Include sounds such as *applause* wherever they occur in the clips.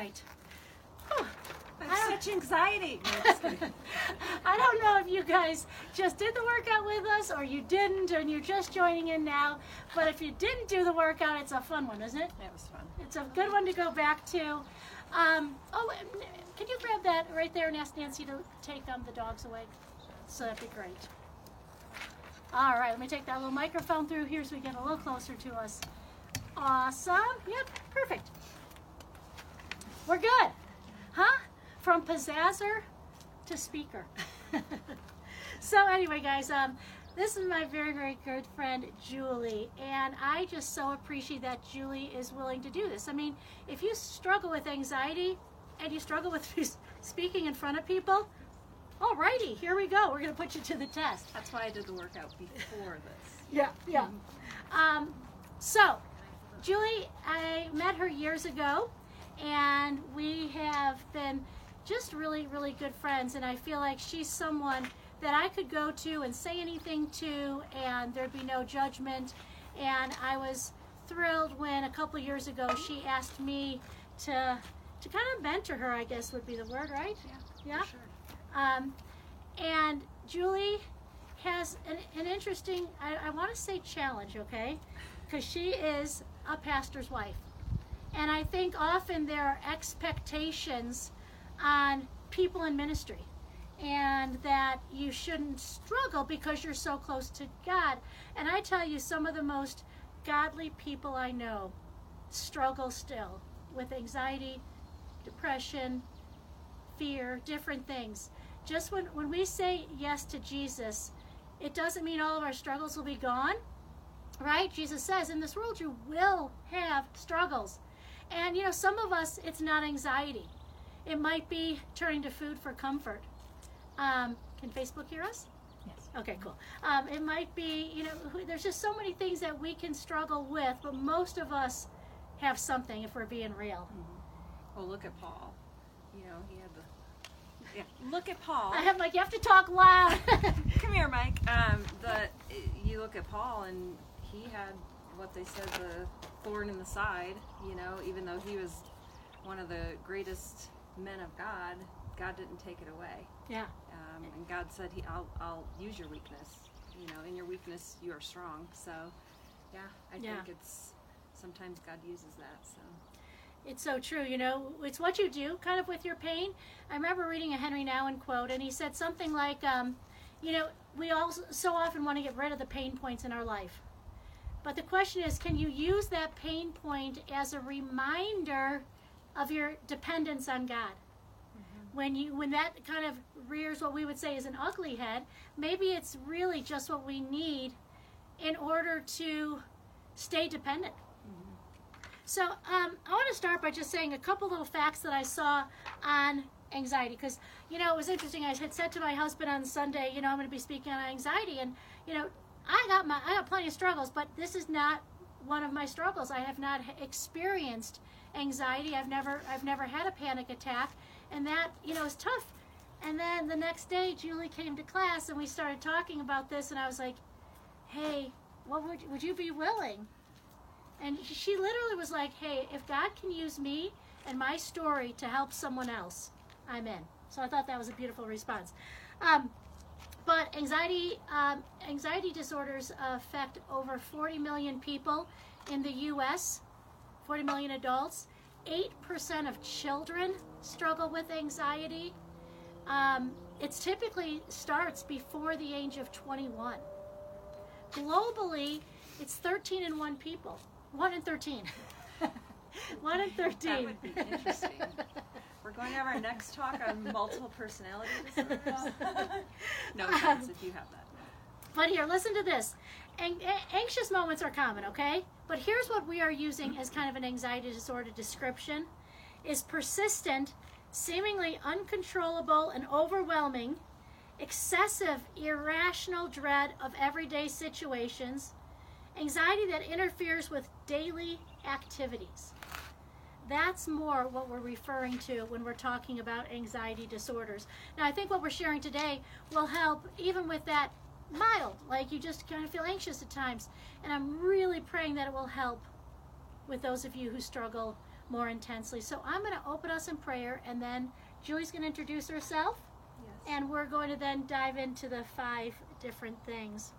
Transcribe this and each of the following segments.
right. Whew. I have such anxiety. *laughs* No, just kidding. I don't know if you guys just did the workout with us or you didn't and you're just joining in now. But if you didn't do the workout, it's a fun one, isn't it? It was fun. It's a good one to go back to. Um, oh, can you grab that right there and ask Nancy to take um, the dogs away? So that'd be great. All right, let me take that little microphone through here so we get a little closer to us. Awesome. Yep, perfect. We're good. Huh? From pizzazzer to speaker. *laughs* so anyway, guys, um, this is my very, very good friend Julie, and I just so appreciate that Julie is willing to do this. I mean, if you struggle with anxiety and you struggle with *laughs* speaking in front of people, alrighty, here we go. We're gonna put you to the test. That's why I did the workout before this. Yeah, yeah. Um, so, Julie, I met her years ago, and we have been just really, really good friends. And I feel like she's someone that I could go to and say anything to, and there'd be no judgment. And I was thrilled when a couple years ago she asked me to to kind of mentor her. I guess would be the word, right? Yeah. Yeah. Sure. Um, and Julie has an, an interesting, I, I want to say challenge, okay? Because she is a pastor's wife. And I think often there are expectations on people in ministry. And that you shouldn't struggle because you're so close to God. And I tell you, some of the most godly people I know struggle still with anxiety, depression, fear, different things. Just when, when we say yes to Jesus, it doesn't mean all of our struggles will be gone, right? Jesus says, in this world you will have struggles. And, you know, some of us, it's not anxiety. It might be turning to food for comfort. Um, can Facebook hear us? Yes. Okay, cool. Um, it might be, you know, there's just so many things that we can struggle with, but most of us have something if we're being real. Well, look at Paul. You know, he had the. Yeah. *laughs* Look at Paul. I have like, you have to talk loud. *laughs* Come here, Mike. Um, the you look at Paul, and he had what they said the thorn in the side. You know, even though he was one of the greatest men of God, God didn't take it away. yeah. Um, and God said, "He, I'll, I'll use your weakness. You know, in your weakness, you are strong." So, yeah, I Yeah. think it's sometimes God uses that. So, It's so true, you know, it's what you do kind of with your pain. I remember reading a Henri Nouwen quote, and he said something like, um, you know, we all so often want to get rid of the pain points in our life. But the question is, can you use that pain point as a reminder of your dependence on God? When you when that kind of rears what we would say is an ugly head, maybe it's really just what we need in order to stay dependent. So um, I want to start by just saying a couple little facts that I saw on anxiety because you know it was interesting. I had said to my husband on Sunday, you know, I'm going to be speaking on anxiety, and you know, I got my I got plenty of struggles, but this is not one of my struggles. I have not experienced anxiety. I've never I've never had a panic attack, and that you know is tough. And then the next day, Julie came to class, and we started talking about this, and I was like, "Hey, what would would you be willing?" And she literally was like, hey, if God can use me and my story to help someone else, I'm in. So I thought that was a beautiful response. Um, but anxiety, um, anxiety disorders affect over 40 million people in the U.S., 40 million adults. 8% of children struggle with anxiety. Um, it typically starts before the age of 21. Globally, it's 13 in 1 people. 1 in 13. *laughs* 1 in 13. That would be interesting. We're going to have our next talk on *laughs* multiple personality disorders. *laughs* no offense if you have that. But here, listen to this. An- anxious moments are common, okay? But here's what we are using as kind of an anxiety disorder description is persistent, seemingly uncontrollable and overwhelming, excessive irrational dread of everyday situations, anxiety that interferes with daily activities. That's more what we're referring to when we're talking about anxiety disorders. Now, I think what we're sharing today will help even with that mild, like you just kind of feel anxious at times. And I'm really praying that it will help with those of you who struggle more intensely. So I'm going to open us in prayer, and then Julie's going to introduce herself, Yes. and we're going to then dive into the five different things.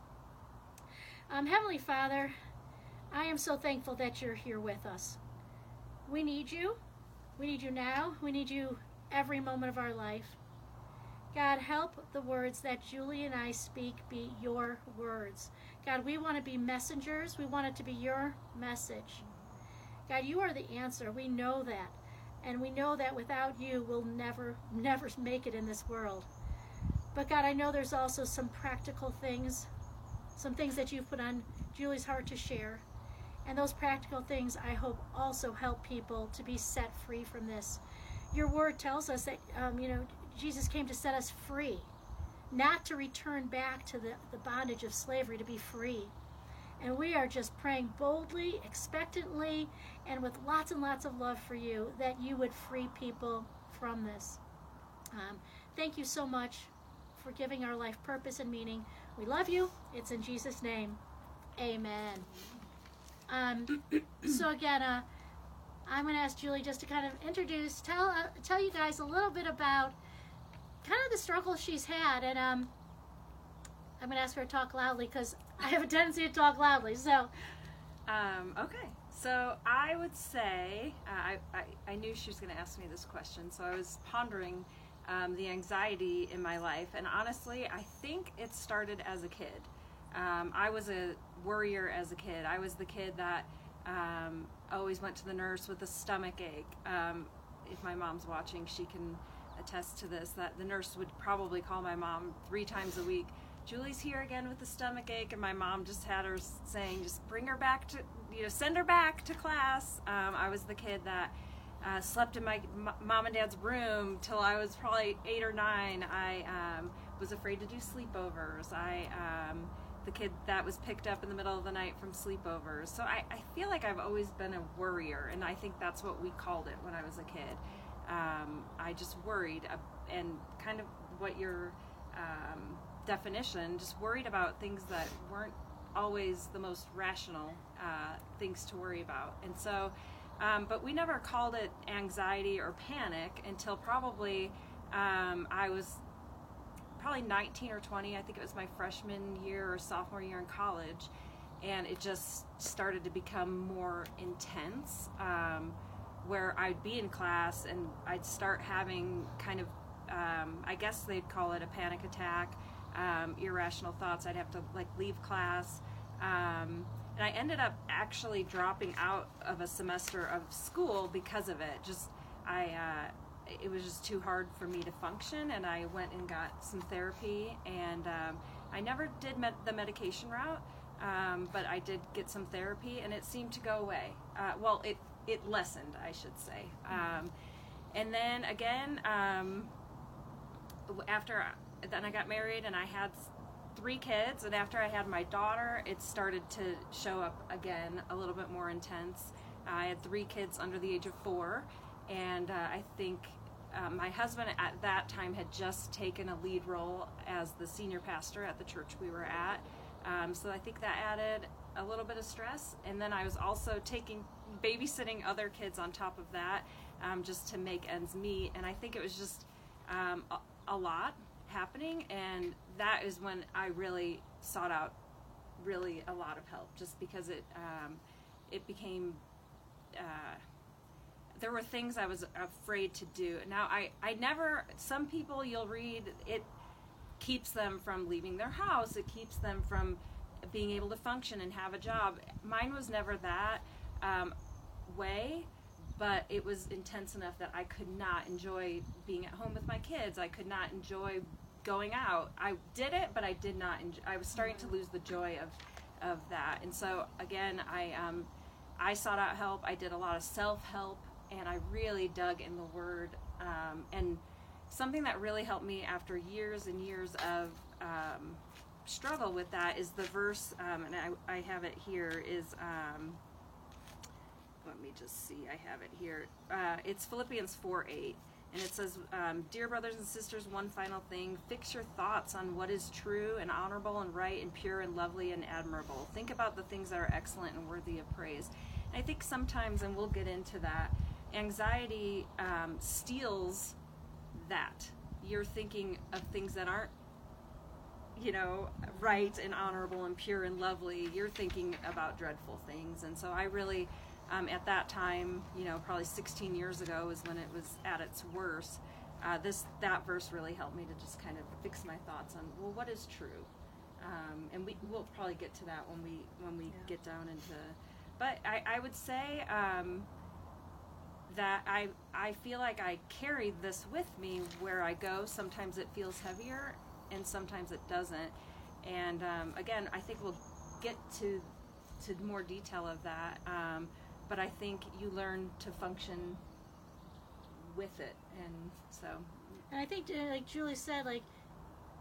Um, Heavenly Father, I am so thankful that you're here with us. We need you. We need you now. We need you every moment of our life. God, help the words that Julie and I speak be your words. God, we want to be messengers. We want it to be your message. God, you are the answer. We know that. And we know that without you, we'll never, never make it in this world. But God, I know there's also some practical things, some things that you've put on Julie's heart to share. And those practical things, I hope, also help people to be set free from this. Your word tells us that, um, you know, Jesus came to set us free, not to return back to the, the bondage of slavery, to be free. And we are just praying boldly, expectantly, and with lots and lots of love for you that you would free people from this. Um, thank you so much for giving our life purpose and meaning. We love you. It's in Jesus' name. Amen. Um, so again, uh, I'm going to ask Julie just to kind of introduce, tell uh, tell you guys a little bit about kind of the struggle she's had, and um, I'm going to ask her to talk loudly because I have a tendency to talk loudly. So, Um, okay, so I would say uh, I, I I knew she was going to ask me this question, so I was pondering um, the anxiety in my life, and honestly, I think it started as a kid. Um, I was a worrier as a kid. I was the kid that um, always went to the nurse with a stomach ache. Um, if my mom's watching, she can attest to this. That the nurse would probably call my mom three times a week. Julie's here again with a stomach ache, and my mom just had her saying, "Just bring her back to, you know, send her back to class." Um, I was the kid that uh, slept in my m- mom and dad's room till I was probably eight or nine. I um, was afraid to do sleepovers. I um, the kid that was picked up in the middle of the night from sleepovers. So I, I feel like I've always been a worrier, and I think that's what we called it when I was a kid. Um, I just worried, and kind of what your um, definition, just worried about things that weren't always the most rational uh, things to worry about. And so, um, but we never called it anxiety or panic until probably um, I was probably 19 or 20. I think it was my freshman year or sophomore year in college. And it just started to become more intense, um, where I'd be in class and I'd start having kind of, um, I guess they'd call it a panic attack, um, irrational thoughts. I'd have to like leave class. Um, and I ended up actually dropping out of a semester of school because of it. Just, I, uh, it was just too hard for me to function and i went and got some therapy and um, i never did the medication route um, but i did get some therapy and it seemed to go away. Uh, well it, it lessened i should say. Um, and then again um, after then i got married and i had three kids and after i had my daughter it started to show up again a little bit more intense. I had three kids under the age of four and uh, I think uh, my husband at that time had just taken a lead role as the senior pastor at the church we were at. Um, so I think that added a little bit of stress. And then I was also taking babysitting other kids on top of that um, just to make ends meet. And I think it was just um, a, a lot happening. And that is when I really sought out really a lot of help just because it, um, it became. Uh, there were things I was afraid to do. Now I I never some people you'll read it keeps them from leaving their house. It keeps them from being able to function and have a job. Mine was never that um, way, but it was intense enough that I could not enjoy being at home with my kids. I could not enjoy going out. I did it, but I did not. Enjoy, I was starting to lose the joy of of that. And so again, I um, I sought out help. I did a lot of self help and I really dug in the Word. Um, and something that really helped me after years and years of um, struggle with that is the verse, um, and I, I have it here, is, um, let me just see, I have it here. Uh, it's Philippians 4 8. And it says, um, Dear brothers and sisters, one final thing. Fix your thoughts on what is true and honorable and right and pure and lovely and admirable. Think about the things that are excellent and worthy of praise. And I think sometimes, and we'll get into that, anxiety um, steals that. You're thinking of things that aren't, you know, right and honorable and pure and lovely. You're thinking about dreadful things. And so I really, um, at that time, you know, probably 16 years ago is when it was at its worst. Uh, this that verse really helped me to just kind of fix my thoughts on well, what is true, um, and we we'll probably get to that when we when we Yeah. get down into. But I, I would say um, that I I feel like I carry this with me where I go. Sometimes it feels heavier, and sometimes it doesn't. And um, again, I think we'll get to to more detail of that. Um, but I think you learn to function with it, and so And I think, uh, like Julie said, like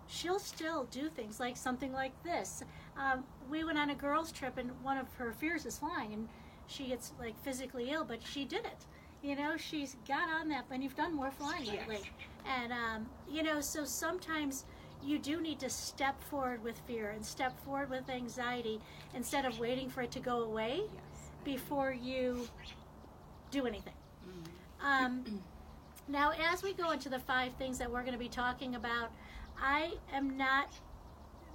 she'll still do things like something like this. Um, we went on a girls' trip, and one of her fears is flying, and she gets like physically ill, but she did it. You know, she's got on that, and you've done more flying Yes. lately. And um, you know, so sometimes you do need to step forward with fear and step forward with anxiety instead of waiting for it to go away yes. before you do anything. Um, now, as we go into the five things that we're going to be talking about, I am not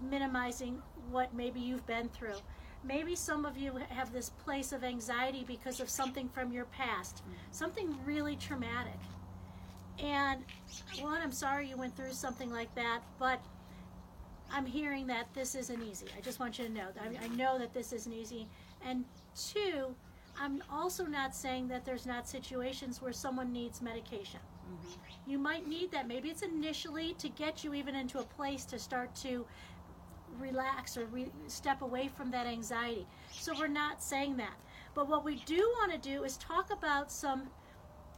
minimizing what maybe you've been through. Maybe some of you have this place of anxiety because of something from your past, something really traumatic. And one, I'm sorry you went through something like that, but I'm hearing that this isn't easy. I just want you to know. I, I know that this isn't easy. And two, I'm also not saying that there's not situations where someone needs medication. Mm-hmm. You might need that. Maybe it's initially to get you even into a place to start to relax or re- step away from that anxiety. So we're not saying that. But what we do want to do is talk about some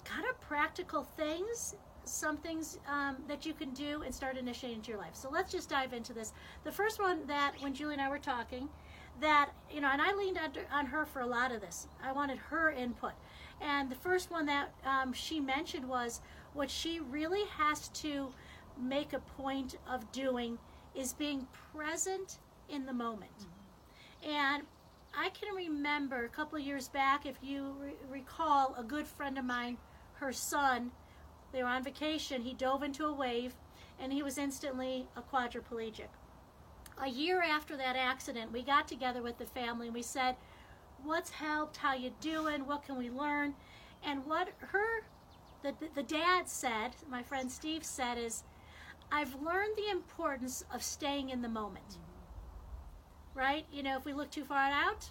kind of practical things, some things um, that you can do and start initiating into your life. So let's just dive into this. The first one that when Julie and I were talking, that you know, and I leaned on, on her for a lot of this. I wanted her input, and the first one that um, she mentioned was what she really has to make a point of doing is being present in the moment. And I can remember a couple years back, if you re- recall, a good friend of mine, her son, they were on vacation. He dove into a wave, and he was instantly a quadriplegic. A year after that accident, we got together with the family and we said, "What's helped? How you doing? What can we learn?" And what her, the the dad said, my friend Steve said, is, "I've learned the importance of staying in the moment." Right? You know, if we look too far out,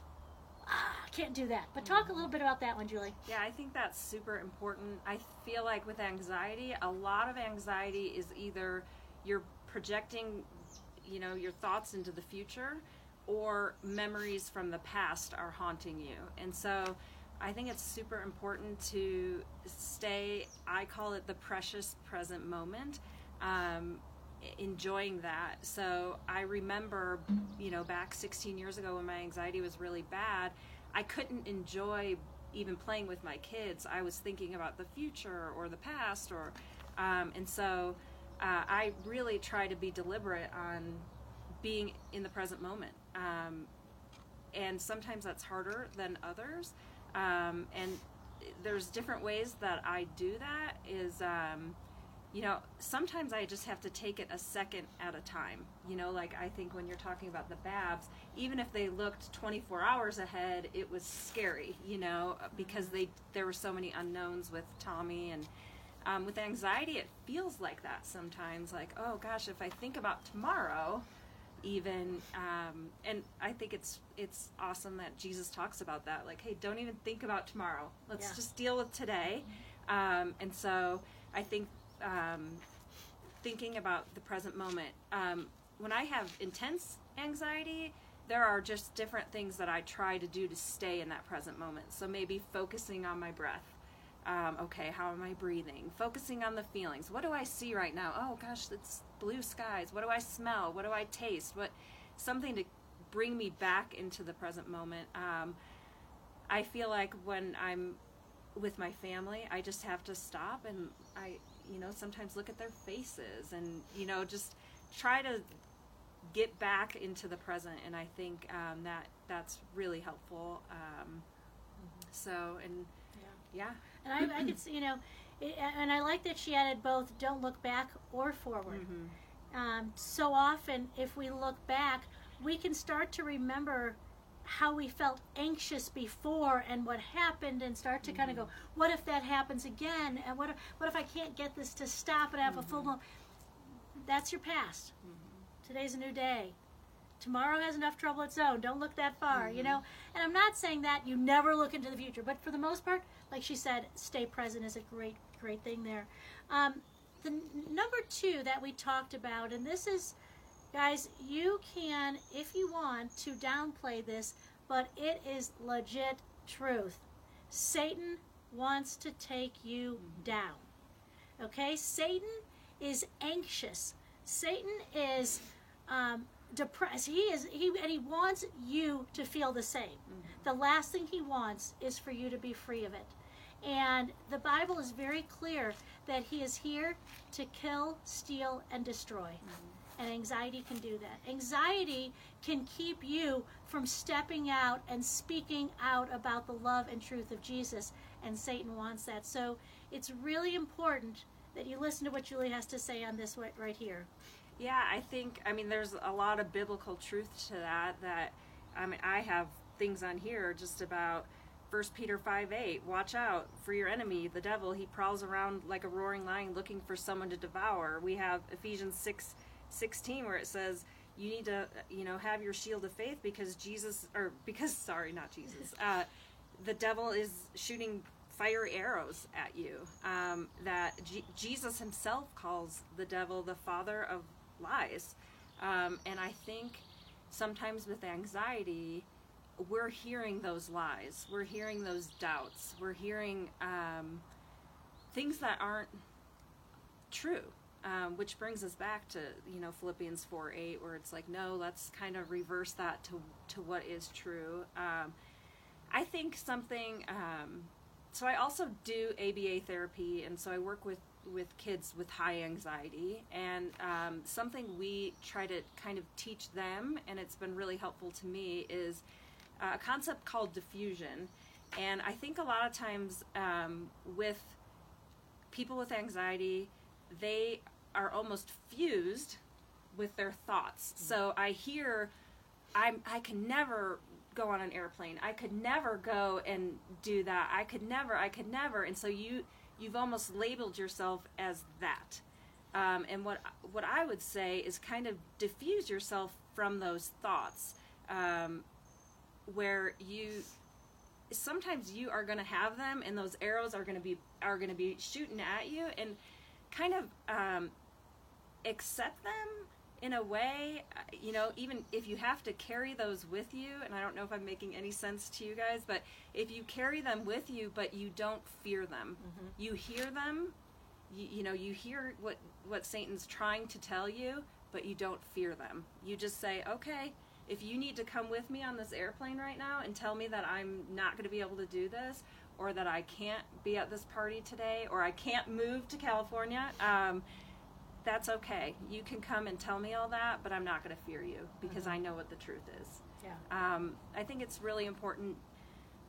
ah, can't do that. But talk a little bit about that one, Julie. Yeah, I think that's super important. I feel like with anxiety, a lot of anxiety is either you're projecting, you know, your thoughts into the future or memories from the past are haunting you. And so I think it's super important to stay, I call it the precious present moment. Um, enjoying that. So I remember, you know, back 16 years ago when my anxiety was really bad, I couldn't enjoy even playing with my kids. I was thinking about the future or the past, or, um, and so uh, I really try to be deliberate on being in the present moment. Um, and sometimes that's harder than others. Um, and there's different ways that I do that. Is um, you know, sometimes I just have to take it a second at a time. You know, like I think when you're talking about the Babs, even if they looked 24 hours ahead, it was scary. You know, because they there were so many unknowns with Tommy and. Um, with anxiety, it feels like that sometimes. Like, oh gosh, if I think about tomorrow, even um, and i think it's it's awesome that jesus talks about that like hey don't even think about tomorrow let's Yeah. just deal with today um, and so i think um, thinking about the present moment um, when i have intense anxiety there are just different things that i try to do to stay in that present moment so maybe focusing on my breath um, okay, how am I breathing? Focusing on the feelings. What do I see right now? Oh gosh, it's blue skies. What do I smell? What do I taste? What something to bring me back into the present moment. Um, I feel like when I'm with my family, I just have to stop and I, you know, sometimes look at their faces and you know just try to get back into the present. And I think um, that that's really helpful. Um, so and yeah. And I, I could see, you know, it, and I like that she added both don't look back or forward. Mm-hmm. Um, so often, if we look back, we can start to remember how we felt anxious before and what happened and start to kind of go mm-hmm. what if that happens again? And what if, what if i can't get this to stop and I have a full mm-hmm. blown that's your past. Mm-hmm. Today's a new day. Tomorrow has enough trouble its own. Don't look that far you know? And i'm not saying that you never look into the future but for the most part like she said stay present is a great great thing there. Um, the n- number two that we talked about and this is guys you can if you want to downplay this but it is legit truth. Satan wants to take you mm-hmm. down. Okay? Satan is anxious. Satan is um, depressed. He is he and he wants you to feel the same. Mm-hmm. The last thing he wants is for you to be free of it. And the bible is very clear that he is here to kill steal and destroy mm-hmm. And anxiety can do that. Anxiety can keep you from stepping out and speaking out about the love and truth of Jesus, and Satan wants that. So it's really important that you listen to what Julie has to say on this right here. Yeah, I think I mean there's a lot of biblical truth to that. That I mean I have things on here just about First Peter five eight. Watch out for your enemy, the devil. He prowls around like a roaring lion, looking for someone to devour. We have Ephesians six sixteen where it says you need to you know have your shield of faith because Jesus or because *laughs* sorry not Jesus *laughs* uh, the devil is shooting fire arrows at you. Um, that G- Jesus himself calls the devil the father of lies. Um, and I think sometimes with anxiety, we're hearing those lies. We're hearing those doubts. We're hearing um, things that aren't true. Um, which brings us back to you know Philippians four eight, where it's like, no, let's kind of reverse that to to what is true. Um, I think something. Um, so I also do ABA therapy, and so I work with with kids with high anxiety, and um, something we try to kind of teach them, and it's been really helpful to me, is uh, a concept called defusion. And I think a lot of times um, with people with anxiety, they are almost fused with their thoughts. So I hear, I'm, I can never go on an airplane. I could never go and do that. I could never. I could never. And so you, you've almost labeled yourself as that. Um, and what what I would say is kind of defuse yourself from those thoughts, um, where you sometimes you are going to have them, and those arrows are going to be are going to be shooting at you, and kind of um, accept them in a way, uh, you know, even if you have to carry those with you, and I don't know if I'm making any sense to you guys, but if you carry them with you, but you don't fear them, you hear them, you, you know, you hear what what Satan's trying to tell you, but you don't fear them. You just say, okay, if you need to come with me on this airplane right now and tell me that I'm not going to be able to do this, or that I can't be at this party today, or I can't move to California. Um, that's okay. You can come and tell me all that, but I'm not going to fear you because I know what the truth is. Yeah. Um, I think it's really important.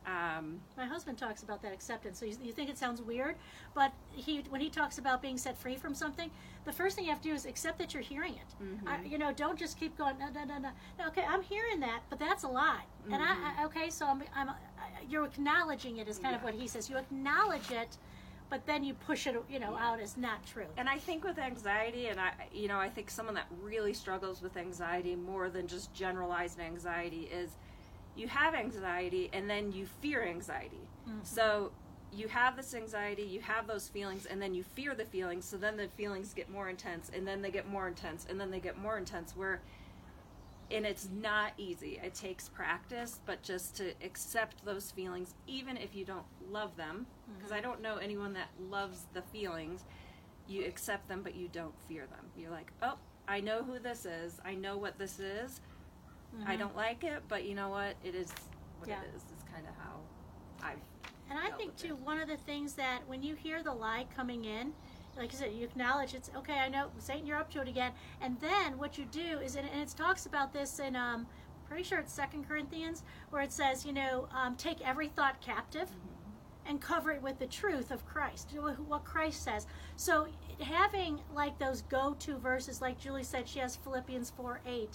Um, My husband talks about that acceptance. So you, you think it sounds weird, but he when he talks about being set free from something, the first thing you have to do is accept that you're hearing it. I, you know, don't just keep going. No, no, no, no. no okay, I'm hearing that, but that's a lie. Mm-hmm. And I, I okay, so I'm, I'm I, you're acknowledging it is kind of what he says. You acknowledge it, but then you push it, you know, out as not true. and I think with anxiety, and I, you know, I think someone that really struggles with anxiety more than just generalized anxiety is you have anxiety and then you fear anxiety. Mm-hmm. So you have this anxiety, you have those feelings, and then you fear the feelings. So then the feelings get more intense, and then they get more intense, and then they get more intense. Where and it's not easy. It takes practice, but just to accept those feelings, even if you don't love them, mm-hmm. because I don't know anyone that loves the feelings. You accept them, but you don't fear them. You're like, oh, I know who this is. I know what this is. I mm-hmm. don't like it, but you know what? It is what Yeah. it is. It's kind of how I've. And I think too, it. one of the things that when you hear the lie coming in, like I said, you acknowledge it's okay. I know Satan, you're up to it again. And then what you do is, and it talks about this in, um, pretty sure it's Second Corinthians, where it says, you know, um, take every thought captive, and cover it with the truth of Christ, what Christ says. So having like those go-to verses, like Julie said, she has Philippians 4 8.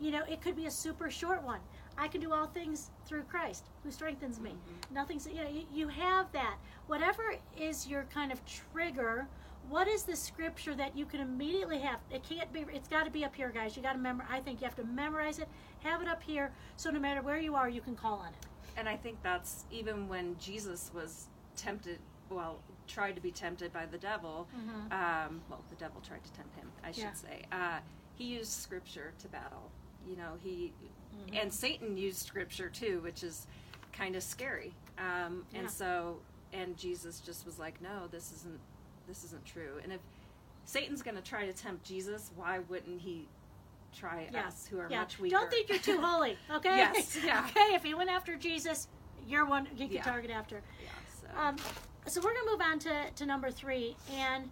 You know, it could be a super short one. I can do all things through Christ who strengthens me. Mm-hmm. Nothing's, you know, you, you have that. Whatever is your kind of trigger, what is the scripture that you can immediately have? It can't be, it's got to be up here, guys. You got to memorize, I think you have to memorize it, have it up here, so no matter where you are, you can call on it. And I think that's even when Jesus was tempted, well, tried to be tempted by the devil. Mm-hmm. Um, well, the devil tried to tempt him, I should yeah. say. Uh, he used scripture to battle. You know, he Mm-hmm. And Satan used scripture too, which is kind of scary. Um, yeah. And so, and Jesus just was like, no, this isn't, this isn't true. And if Satan's going to try to tempt Jesus, why wouldn't he try yeah. us who are yeah. much weaker? Don't think you're too holy, *laughs* okay? yes. *laughs* Yeah. Okay. If he went after Jesus, you're one you can target after. Yeah. So. Um, so we're gonna move on to, to number three, and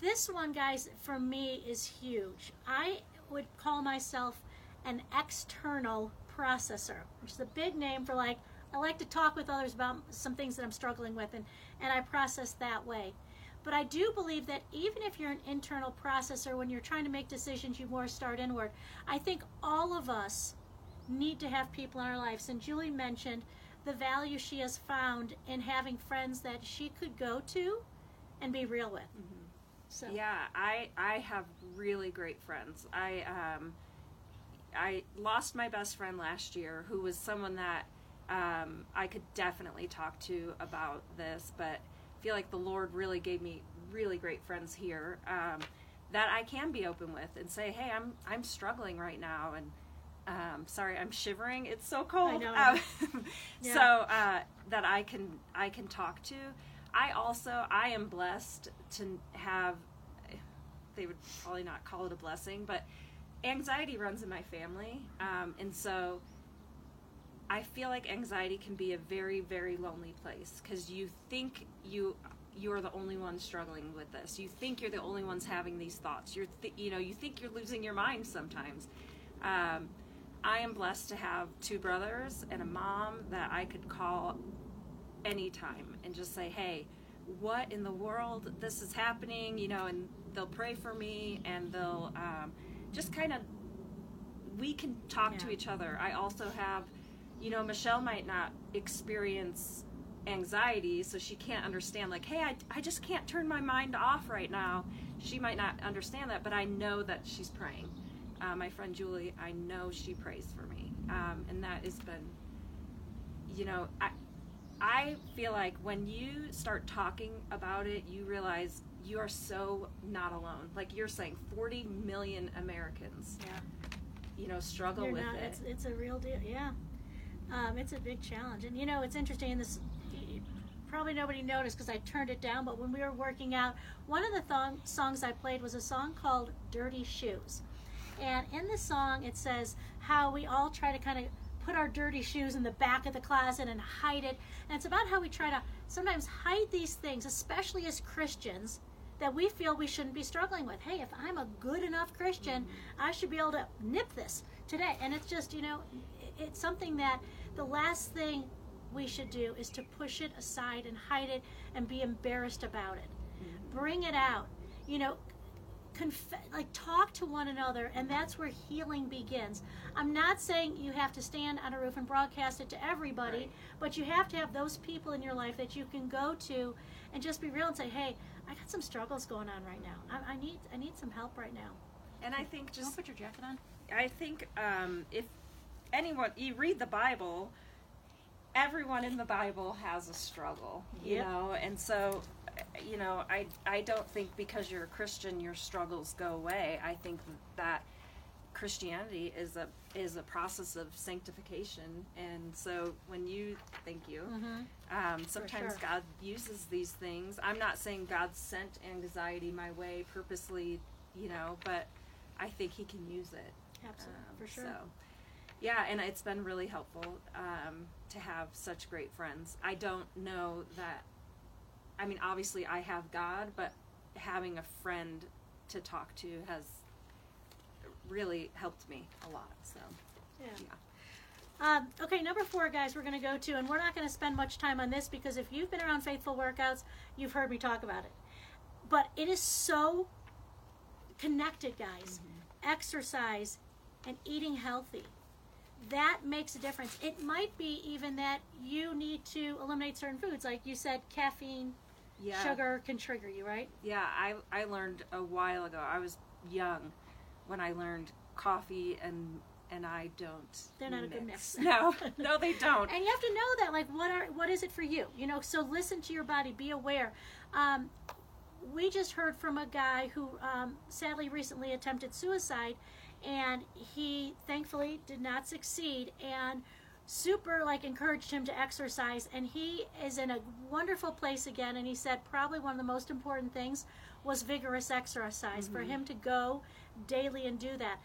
this one, guys, for me is huge. I would call myself an external processor, which is a big name for like, I like to talk with others about some things that I'm struggling with, and, and I process that way. But I do believe that even if you're an internal processor, when you're trying to make decisions, you more start inward. I think all of us need to have people in our lives. And Julie mentioned the value she has found in having friends that she could go to and be real with. Mm-hmm. So yeah, I I have really great friends. I um, I lost my best friend last year, who was someone that um, I could definitely talk to about this, but I feel like the Lord really gave me really great friends here um, that I can be open with and say, "Hey, I'm I'm struggling right now," and um, sorry, I'm shivering. It's so cold. I know. Um, *laughs* yeah. So uh, that I can I can talk to. I also I am blessed to have. They would probably not call it a blessing, but anxiety runs in my family, um, and so I feel like anxiety can be a very, very lonely place because you think you you're the only one struggling with this. You think you're the only ones having these thoughts. You're th- you know you think you're losing your mind sometimes. Um, I am blessed to have two brothers and a mom that I could call anytime and just say, hey, what in the world? This is happening, you know, and they'll pray for me and they'll. Um, just kind of we can talk yeah. to each other. I also have, you know, Michelle might not experience anxiety, so she can't understand, like, hey, I, I just can't turn my mind off right now. She might not understand that, but I know that she's praying. Uh, my friend Julie, I know she prays for me. Um, and that has been, you know, I, I feel like when you start talking about it, you realize you are so not alone. Like you're saying, 40 million Americans, yeah, you know, struggle you're with not, it. It's, it's a real deal. Yeah, um, it's a big challenge. And you know, it's interesting. This probably nobody noticed because I turned it down. But when we were working out, one of the th- songs I played was a song called "Dirty Shoes." And in the song, it says how we all try to kind of put our dirty shoes in the back of the closet and hide it. And it's about how we try to sometimes hide these things, especially as Christians, that we feel we shouldn't be struggling with. Hey, if I'm a good enough Christian, mm-hmm. I should be able to nip this today. And it's just, you know, it's something that the last thing we should do is to push it aside and hide it and be embarrassed about it. Mm-hmm. Bring it out. You know, conf- like talk to one another and that's where healing begins i'm not saying you have to stand on a roof and broadcast it to everybody right. but you have to have those people in your life that you can go to and just be real and say hey i got some struggles going on right now i, I need i need some help right now and i think just don't put your jacket on i think um, if anyone you read the bible everyone in the bible has a struggle you yep. know and so you know, I I don't think because you're a Christian your struggles go away. I think that Christianity is a is a process of sanctification, and so when you thank you, mm-hmm. um, sometimes sure. God uses these things. I'm not saying God sent anxiety my way purposely, you know, but I think He can use it. Absolutely, um, for sure. So, yeah, and it's been really helpful um, to have such great friends. I don't know that I mean, obviously I have God, but having a friend to talk to has really helped me a lot. So, yeah. yeah. Um, okay, number four, guys, we're going to go to, and we're not going to spend much time on this because if you've been around faithful workouts, you've heard me talk about it. But it is so connected, guys. Exercise and eating healthy. That makes a difference. It might be even that you need to eliminate certain foods, like you said, caffeine, Yeah. sugar can trigger you, right? Yeah, I I learned a while ago. I was young when I learned coffee and and I don't. They're not a good mix. *laughs* No, *laughs* no, they don't. and you have to know that like what are what is it for you you know so listen to your body be aware um, we just heard from a guy who um, sadly recently attempted suicide and he thankfully did not succeed and super like encouraged him to exercise. And he is in a wonderful place again and he said probably one of the most important things was vigorous exercise for him to go daily and do that.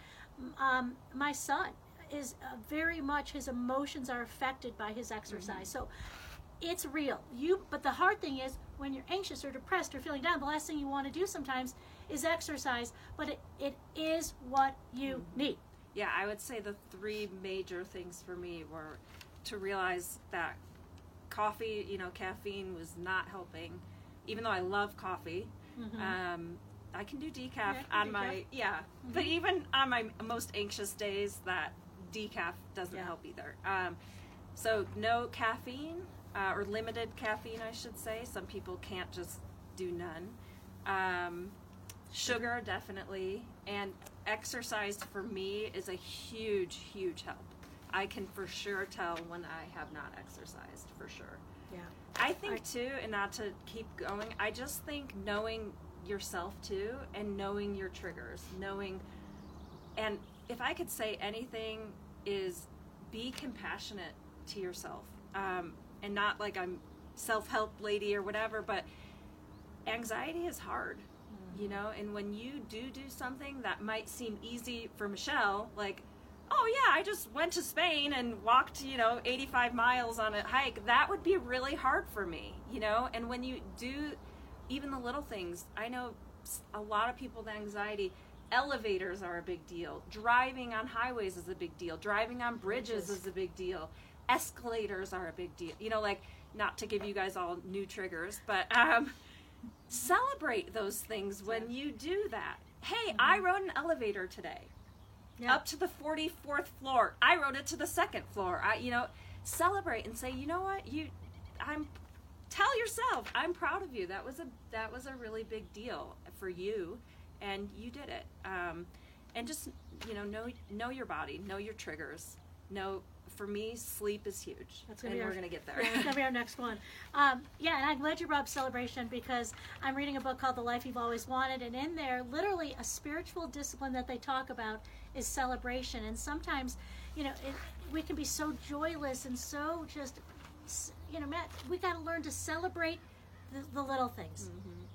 Um, my son is uh, very much his emotions are affected by his exercise. So it's real. You but the hard thing is when you're anxious or depressed or feeling down the last thing you want to do sometimes is exercise but it, it is what you need Yeah, I would say the three major things for me were to realize that coffee, you know, caffeine was not helping. Even though I love coffee, um, I can do decaf Yeah, can on decaf. my yeah. But even on my most anxious days, that decaf doesn't Yeah. help either. Um, so no caffeine uh, or limited caffeine, I should say. Some people can't just do none. Um, sugar definitely, and exercise for me is a huge, huge help. I can for sure tell when I have not exercised for sure. yeah I think I- too, and not to keep going, I just think knowing yourself too and knowing your triggers, knowing and if I could say anything is be compassionate to yourself. Um, and not like I'm self help lady or whatever, but anxiety is hard. You know, and when you do do something that might seem easy for Michelle, like, oh yeah, I just went to Spain and walked, you know, 85 miles on a hike, that would be really hard for me, you know? And when you do even the little things, I know a lot of people with anxiety, elevators are a big deal. Driving on highways is a big deal. Driving on bridges Bridges. is a big deal. Escalators are a big deal. You know, like, not to give you guys all new triggers, but um, celebrate those things when you do that. Hey, I rode an elevator today yeah up to the 44th floor. I rode it to the second floor. I, you know, celebrate and say, you know what, you, I'm, tell yourself, I'm proud of you. That was a that was a really big deal for you, and you did it. Um, and just you know, know know your body, know your triggers. Know, for me, sleep is huge, That's gonna and be we're our- gonna get there. Yeah, that's gonna be our next one. Um, yeah, and I'm glad you brought up celebration because I'm reading a book called The Life You've Always Wanted, and in there, literally, a spiritual discipline that they talk about is celebration. And sometimes, you know, it, we can be so joyless and so just, you know, Matt, we got to learn to celebrate the, the little things.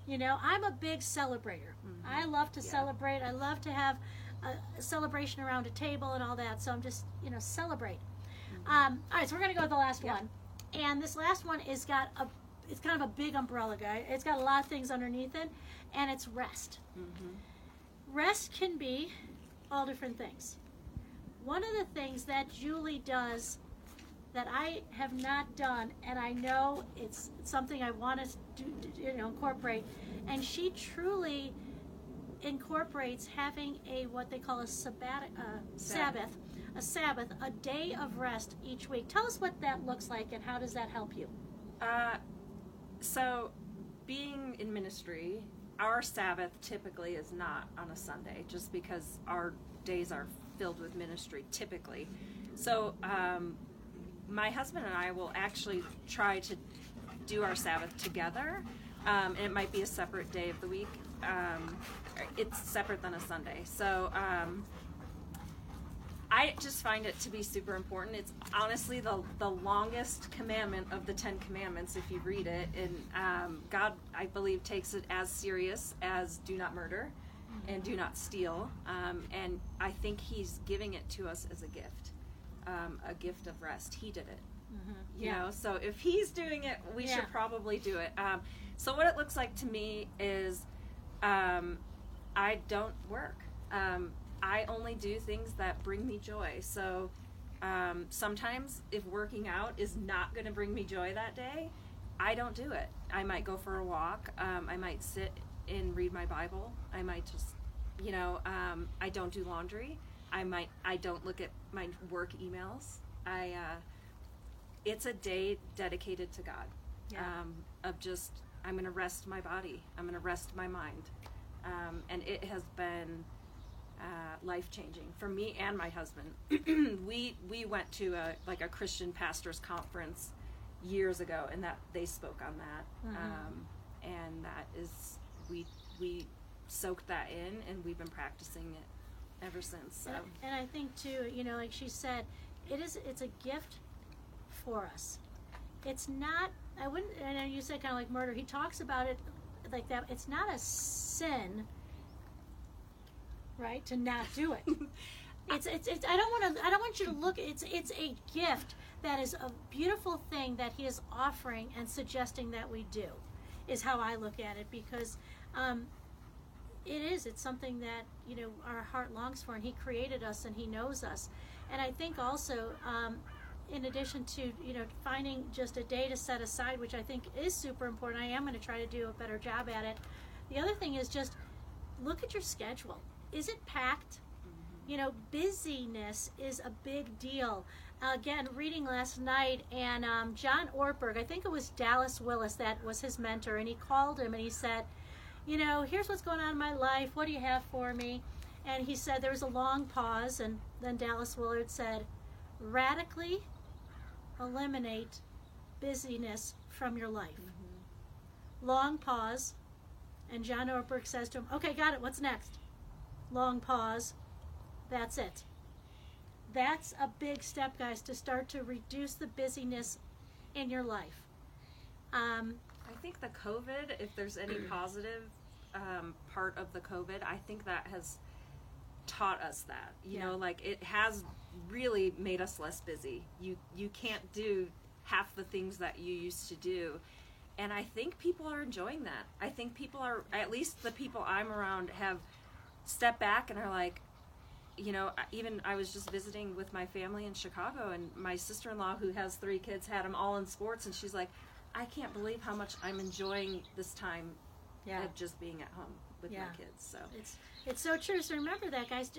You know, I'm a big celebrator. I love to Yeah. celebrate. I love to have a celebration around a table and all that. So I'm just, you know, celebrate. Um, all right, so we're gonna go with the last Yep. one, and this last one is got a, it's kind of a big umbrella, guy. It's got a lot of things underneath it, and it's rest. Rest can be all different things. One of the things that Julie does that I have not done, and I know it's something I want to do, you know, incorporate, and she truly incorporates having a what they call a sabbatic uh, Sabbath, a Sabbath, a day of rest each week. Tell us what that looks like, and how does that help you? Uh, so, being in ministry, our Sabbath typically is not on a Sunday, just because our days are filled with ministry typically. So, um, my husband and I will actually try to do our Sabbath together, um, and it might be a separate day of the week. Um, it's separate than a Sunday. So, um, I just find it to be super important. It's honestly the the longest commandment of the Ten Commandments if you read it, and um, God, I believe, takes it as serious as do not murder and do not steal. Um, and I think He's giving it to us as a gift, um, a gift of rest. He did it, you Yeah. know. So if He's doing it, we Yeah. should probably do it. Um, so what it looks like to me is, um, I don't work. Um, I only do things that bring me joy. So Um, sometimes, if working out is not going to bring me joy that day, I don't do it. I might go for a walk. Um, I might sit and read my Bible. I might just, you know, um, I don't do laundry. I might. I don't look at my work emails. I. Uh, it's a day dedicated to God. Yeah. Um, of just, I'm going to rest my body. I'm going to rest my mind, um, and it has been uh, life changing for me and my husband. *clears throat* we we went to a like a Christian pastors conference years ago, and that they spoke on that, Mhm. um, and that is we we soaked that in, and we've been practicing it ever since. So And, and I think too, you know, like she said, it is it's a gift for us. It's not. I wouldn't. And then you said kind of like murder. He talks about it like that. It's not a sin, right? To not do it. *laughs* it's, it's, it's I don't want to. I don't want you to look. It's it's a gift that is a beautiful thing that he is offering and suggesting that we do. Is how I look at it because. Um, it is it's something that you know our heart longs for and he created us and he knows us and i think also um, in addition to you know finding just a day to set aside which i think is super important i am going to try to do a better job at it the other thing is just look at your schedule is it packed you know busyness is a big deal again reading last night and um, john ortberg i think it was dallas Willard that was his mentor and he called him and he said you know, here's what's going on in my life. What do you have for me? And he said there was a long pause, and then Dallas Willard said, radically eliminate busyness from your life. Long pause, and John Ortberg says to him, okay, got it, what's next? Long pause, that's it. That's a big step, guys, to start to reduce the busyness in your life. Um, I think the COVID, if there's any *clears throat* positive um, part of the COVID, I think that has taught us that. You Yeah. know, like it has really made us less busy. You you can't do half the things that you used to do. And I think people are enjoying that. I think people are at least the people I'm around have stepped back and are like you know, even I was just visiting with my family in Chicago, and my sister in law, who has three kids, had them all in sports, and she's like, I can't believe how much I'm enjoying this time yeah. of just being at home with Yeah. my kids. So, It's it's so true. So remember that, guys.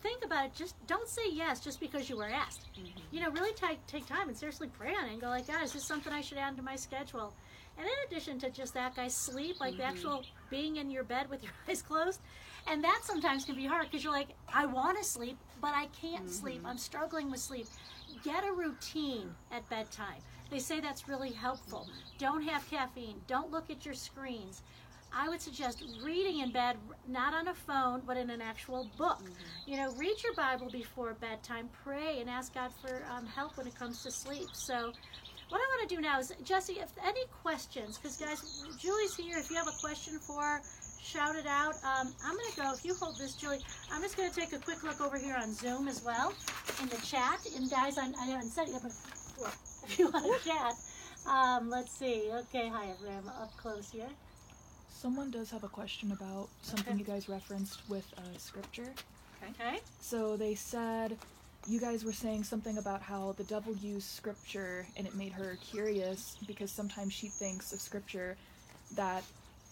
Think about it. Just don't say yes just because you were asked. Mm-hmm. You know, really take take time and seriously pray on it and go like, God, is this something I should add to my schedule? And in addition to just that, guys, sleep like the mm-hmm. actual being in your bed with your *laughs* eyes closed, and that sometimes can be hard because you're like, I want to sleep, but I can't sleep. I'm struggling with sleep. Get a routine at bedtime. They say that's really helpful. Don't have caffeine. Don't look at your screens. I would suggest reading in bed, not on a phone, but in an actual book. You know, read your Bible before bedtime, pray, and ask God for um, help when it comes to sleep. So, what I want to do now is, Jesse, if any questions, because guys, Julie's here. If you have a question for her, shout it out. Um, I'm going to go, if you hold this, Julie, I'm just going to take a quick look over here on Zoom as well in the chat. And guys, I, I haven't said it yet, but *laughs* if you want to chat, um, let's see. Okay, hi, everyone. I'm up close here. Someone does have a question about something Okay. you guys referenced with uh, scripture. Okay. So they said you guys were saying something about how the devil used scripture and it made her curious because sometimes she thinks of scripture that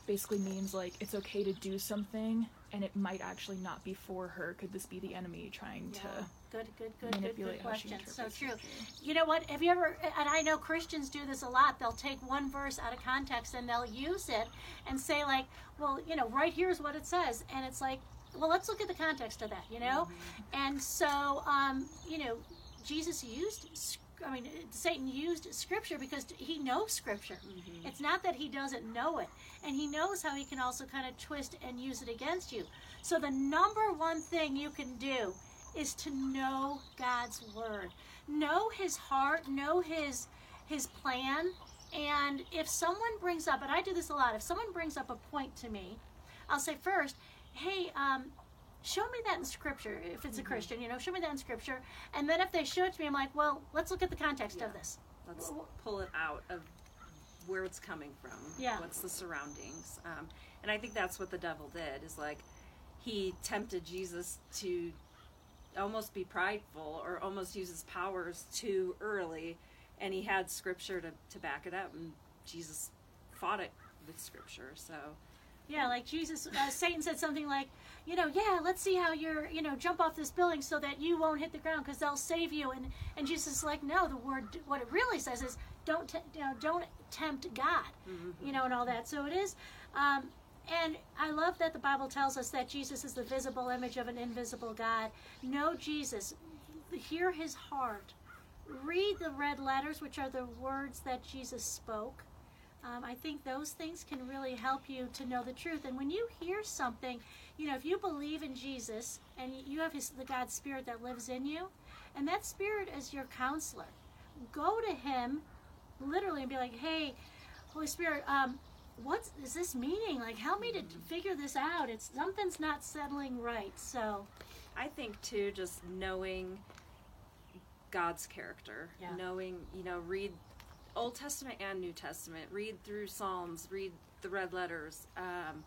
basically means like it's okay to do something and it might actually not be for her. Could this be the enemy trying Yeah. to Good, good, good, good, good manipulate how she question. So true. You know what? Have you ever, and I know Christians do this a lot, they'll take one verse out of context and they'll use it and say, like, well, you know, right here is what it says. And it's like, well, let's look at the context of that, you know? And so, um, you know, Jesus used, I mean, Satan used scripture because he knows scripture. It's not that he doesn't know it. And he knows how he can also kind of twist and use it against you. So the number one thing you can do is to know God's word. Know his heart, know his his plan. And if someone brings up, and I do this a lot, if someone brings up a point to me, I'll say first, hey, um, show me that in scripture if it's a christian you know show me that in scripture and then if they show it to me i'm like well let's look at the context of this let's pull it out of where it's coming from. Yeah. What's the surroundings? Um, and I think that's what the devil did. Is like he tempted Jesus to almost be prideful or almost use his powers too early, and he had scripture to, to back it up, and Jesus fought it with scripture. So Yeah, like Jesus, uh, Satan said something like, you know, yeah, let's see how you're, you know, jump off this building so that you won't hit the ground because they'll save you. And and Jesus is like, no, the word, what it really says is, don't, you know, don't tempt God, you know, and all that. So it is, um, and I love that the Bible tells us that Jesus is the visible image of an invisible God. Know Jesus, hear His heart, read the red letters, which are the words that Jesus spoke. Um, I think those things can really help you to know the truth. And when you hear something, you know, if you believe in Jesus and you have his, the God Spirit that lives in you, and that Spirit is your counselor, go to Him literally and be like, "Hey, Holy Spirit, um, what is this meaning? Like, help me to figure this out. It's something's not settling right." So, I think too, just knowing God's character, Yeah. knowing, you know, read Old Testament and New Testament, read through Psalms, read the red letters. Um,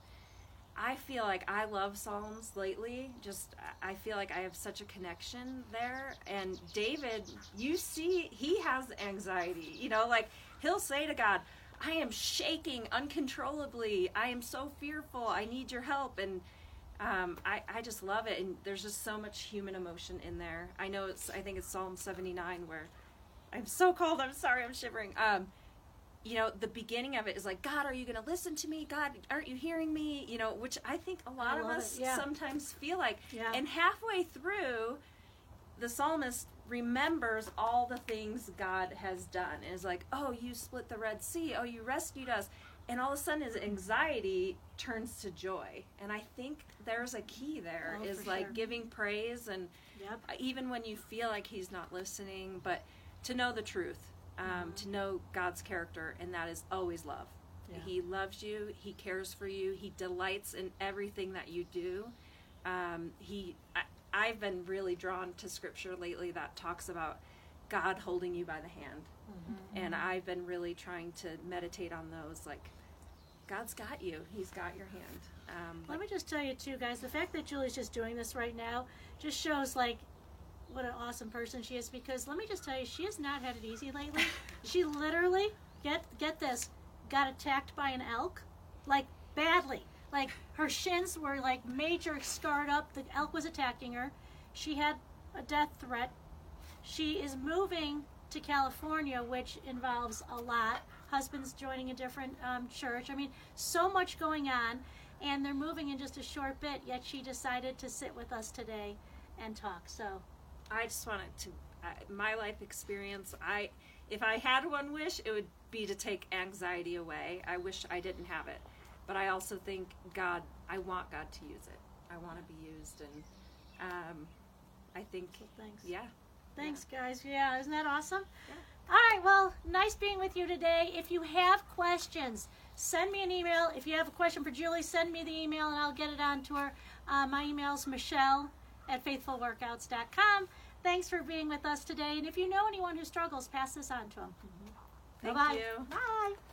I feel like I love Psalms lately. Just I feel like I have such a connection there. And David, you see, he has anxiety. You know, like he'll say to God, "I am shaking uncontrollably. I am so fearful. I need your help." And um, I, I just love it and there's just so much human emotion in there i know it's i think it's psalm 79 where i'm so cold. I'm sorry. I'm shivering. Um, you know the beginning of it is like god are you going to listen to me? God aren't you hearing me? You know which i think a lot I of us yeah. sometimes feel like. Yeah. and halfway through the psalmist remembers all the things god has done. And is like oh you split the red sea. Oh you rescued us. And all of a sudden his anxiety turns to joy. And i think there's a key there. Oh, is like sure. giving praise and yep. even when you feel like he's not listening but to know the truth um, to know god's character and that is always love Yeah. he loves you he cares for you he delights in everything that you do um, he I, i've been really drawn to scripture lately that talks about god holding you by the hand and i've been really trying to meditate on those like god's got you he's got your hand um, Let me just tell you too, guys. The fact that Julie's just doing this right now just shows like what an awesome person she is. Because let me just tell you, she has not had it easy lately. she literally get get this got attacked by an elk, like badly. Like her shins were like major scarred up. The elk was attacking her. She had a death threat. She is moving to California, which involves a lot. Husband's joining a different um, church. I mean, so much going on, and they're moving in just a short bit. Yet she decided to sit with us today and talk. So, I just wanted to I my life experience. I if I had one wish, it would be to take anxiety away. I wish I didn't have it, but I also think God. I want God to use it. I want to be used, and um, I think thanks. yeah. Thanks, guys. Yeah, isn't that awesome? Yeah. All right. Well, nice being with you today. If you have questions, send me an email. If you have a question for Julie, send me the email and I'll get it on to her. Uh, my email is Michelle at faithfulworkouts.com. Thanks for being with us today. And if you know anyone who struggles, pass this on to them. Thank Bye-bye. you. Bye.